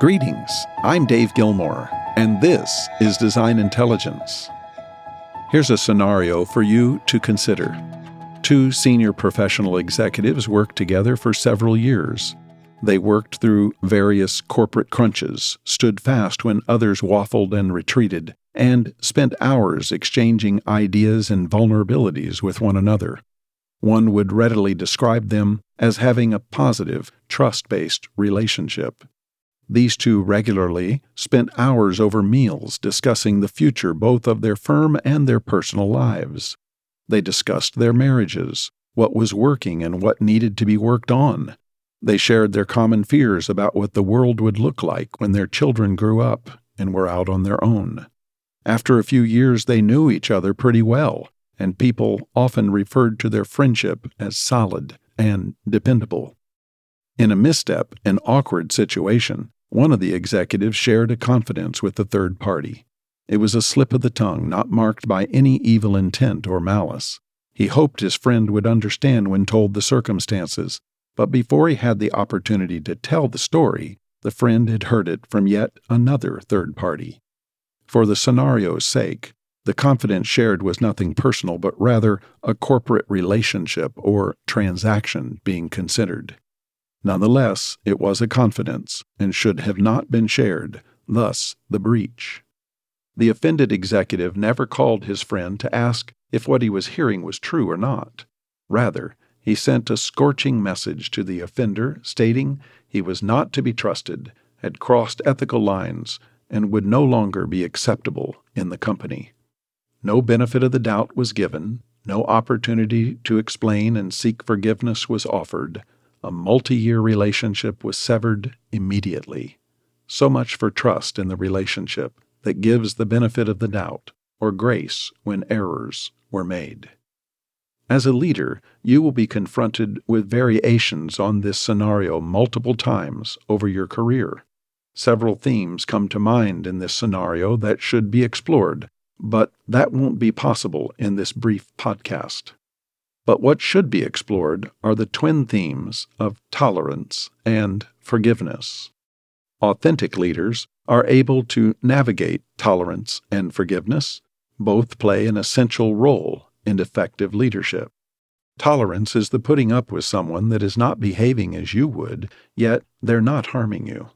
Greetings, I'm Dave Gilmore, and this is Design Intelligence. Here's a scenario for you to consider. Two senior professional executives worked together for several years. They worked through various corporate crunches, stood fast when others waffled and retreated, and spent hours exchanging ideas and vulnerabilities with one another. One would readily describe them as having a positive, trust based relationship. These two regularly spent hours over meals discussing the future both of their firm and their personal lives. They discussed their marriages, what was working and what needed to be worked on. They shared their common fears about what the world would look like when their children grew up and were out on their own. After a few years, they knew each other pretty well, and people often referred to their friendship as solid and dependable. In a misstep, an awkward situation, one of the executives shared a confidence with the third party. It was a slip of the tongue, not marked by any evil intent or malice. He hoped his friend would understand when told the circumstances, but before he had the opportunity to tell the story, the friend had heard it from yet another third party. For the scenario's sake, the confidence shared was nothing personal, but rather a corporate relationship or transaction being considered. Nonetheless, it was a confidence and should have not been shared, thus, the breach. The offended executive never called his friend to ask if what he was hearing was true or not. Rather, he sent a scorching message to the offender stating he was not to be trusted, had crossed ethical lines, and would no longer be acceptable in the company. No benefit of the doubt was given, no opportunity to explain and seek forgiveness was offered, a multi year relationship was severed immediately. So much for trust in the relationship that gives the benefit of the doubt or grace when errors were made. As a leader, you will be confronted with variations on this scenario multiple times over your career. Several themes come to mind in this scenario that should be explored, but that won't be possible in this brief podcast. But what should be explored are the twin themes of tolerance and forgiveness. Authentic leaders are able to navigate tolerance and forgiveness. Both play an essential role in effective leadership. Tolerance is the putting up with someone that is not behaving as you would, yet they're not harming you.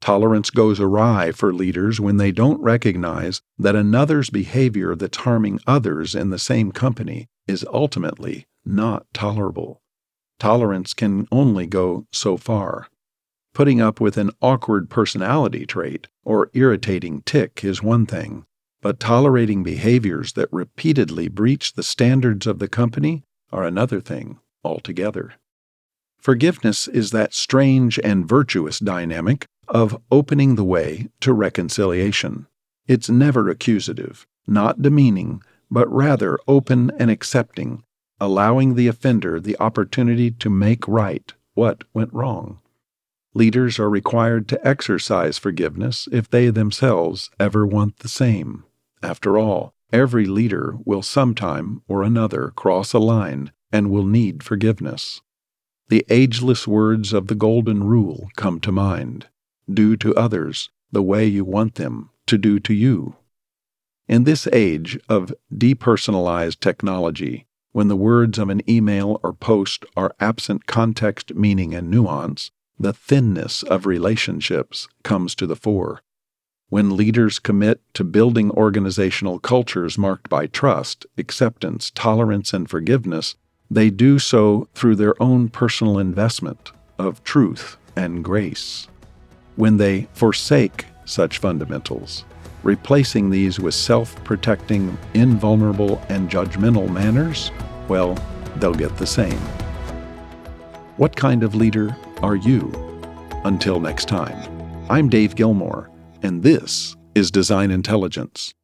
Tolerance goes awry for leaders when they don't recognize that another's behavior that's harming others in the same company is ultimately not tolerable. Tolerance can only go so far. Putting up with an awkward personality trait or irritating tic is one thing, but tolerating behaviors that repeatedly breach the standards of the company are another thing altogether. Forgiveness is that strange and virtuous dynamic of opening the way to reconciliation. It's never accusative, not demeaning, but rather open and accepting, allowing the offender the opportunity to make right what went wrong. Leaders are required to exercise forgiveness if they themselves ever want the same. After all, every leader will sometime or another cross a line and will need forgiveness. The ageless words of the Golden Rule come to mind do to others the way you want them to do to you. In this age of depersonalized technology, when the words of an email or post are absent context, meaning, and nuance, the thinness of relationships comes to the fore. When leaders commit to building organizational cultures marked by trust, acceptance, tolerance, and forgiveness, they do so through their own personal investment of truth and grace. When they forsake such fundamentals, replacing these with self protecting, invulnerable, and judgmental manners, well, they'll get the same. What kind of leader are you? Until next time, I'm Dave Gilmore, and this is Design Intelligence.